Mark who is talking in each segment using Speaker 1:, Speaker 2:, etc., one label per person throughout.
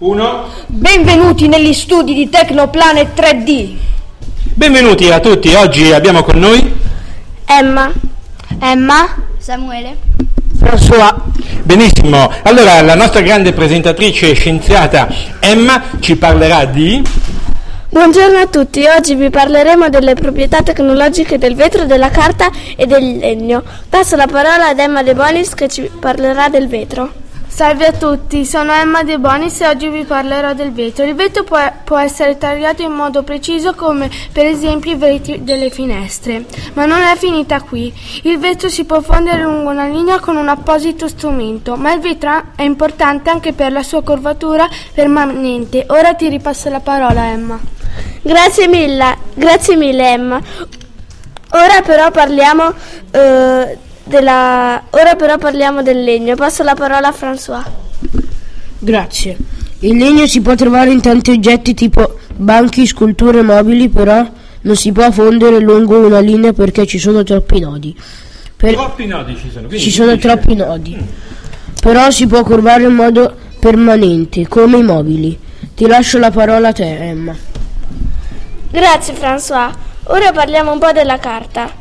Speaker 1: Uno.
Speaker 2: Benvenuti negli studi di Tecnoplanet 3D.
Speaker 1: Benvenuti a tutti, oggi abbiamo con noi
Speaker 2: Emma.
Speaker 3: Emma. Samuele.
Speaker 2: François.
Speaker 1: Benissimo, allora la nostra grande presentatrice scienziata Emma ci parlerà di...
Speaker 4: Buongiorno a tutti, oggi vi parleremo delle proprietà tecnologiche del vetro, della carta e del legno. Passo la parola ad Emma De Bonis che ci parlerà del vetro.
Speaker 5: Salve a tutti, sono Emma De Bonis e oggi vi parlerò del vetro. Il vetro può, può, essere tagliato in modo preciso come per esempio i vetri delle finestre, ma non è finita qui. Il vetro si può fondere lungo una linea con un apposito strumento, ma il vetro è importante anche per la sua curvatura permanente. Ora ti ripasso la parola Emma.
Speaker 4: Grazie mille, grazie mille Emma. Ora però parliamo... Eh, della... Ora però parliamo del legno. Passo la parola a François.
Speaker 6: Grazie. Il legno si può trovare in tanti oggetti tipo banchi, sculture mobili, però non si può fondere lungo una linea perché ci sono troppi nodi.
Speaker 1: Per... Troppi nodi ci sono.
Speaker 6: Ci sono troppi nodi. Però si può curvare in modo permanente, come i mobili. Ti lascio la parola a te, Emma.
Speaker 4: Grazie François. Ora parliamo un po' della carta.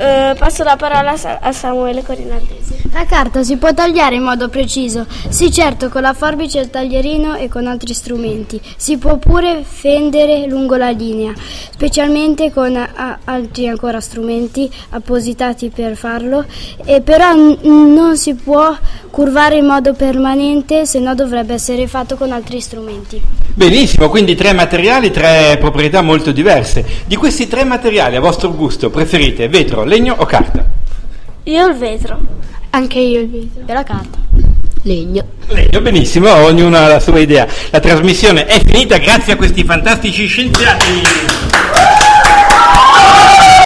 Speaker 4: Uh, passo la parola a Samuele Corinaldesi.
Speaker 3: La carta si può tagliare in modo preciso, sì certo con la forbice, il taglierino e con altri strumenti. Si può pure fendere lungo la linea, specialmente con a, altri ancora strumenti appositati per farlo, e però n- non si può curvare in modo permanente, se no dovrebbe essere fatto con altri strumenti.
Speaker 1: Benissimo, quindi tre materiali, tre proprietà molto diverse. Di questi tre materiali a vostro gusto preferite vetro, legno o carta?
Speaker 4: Io il vetro.
Speaker 3: Anche io il vetro. E la carta.
Speaker 6: Legno.
Speaker 1: Legno, benissimo, ognuno ha la sua idea. La trasmissione è finita grazie a questi fantastici scienziati.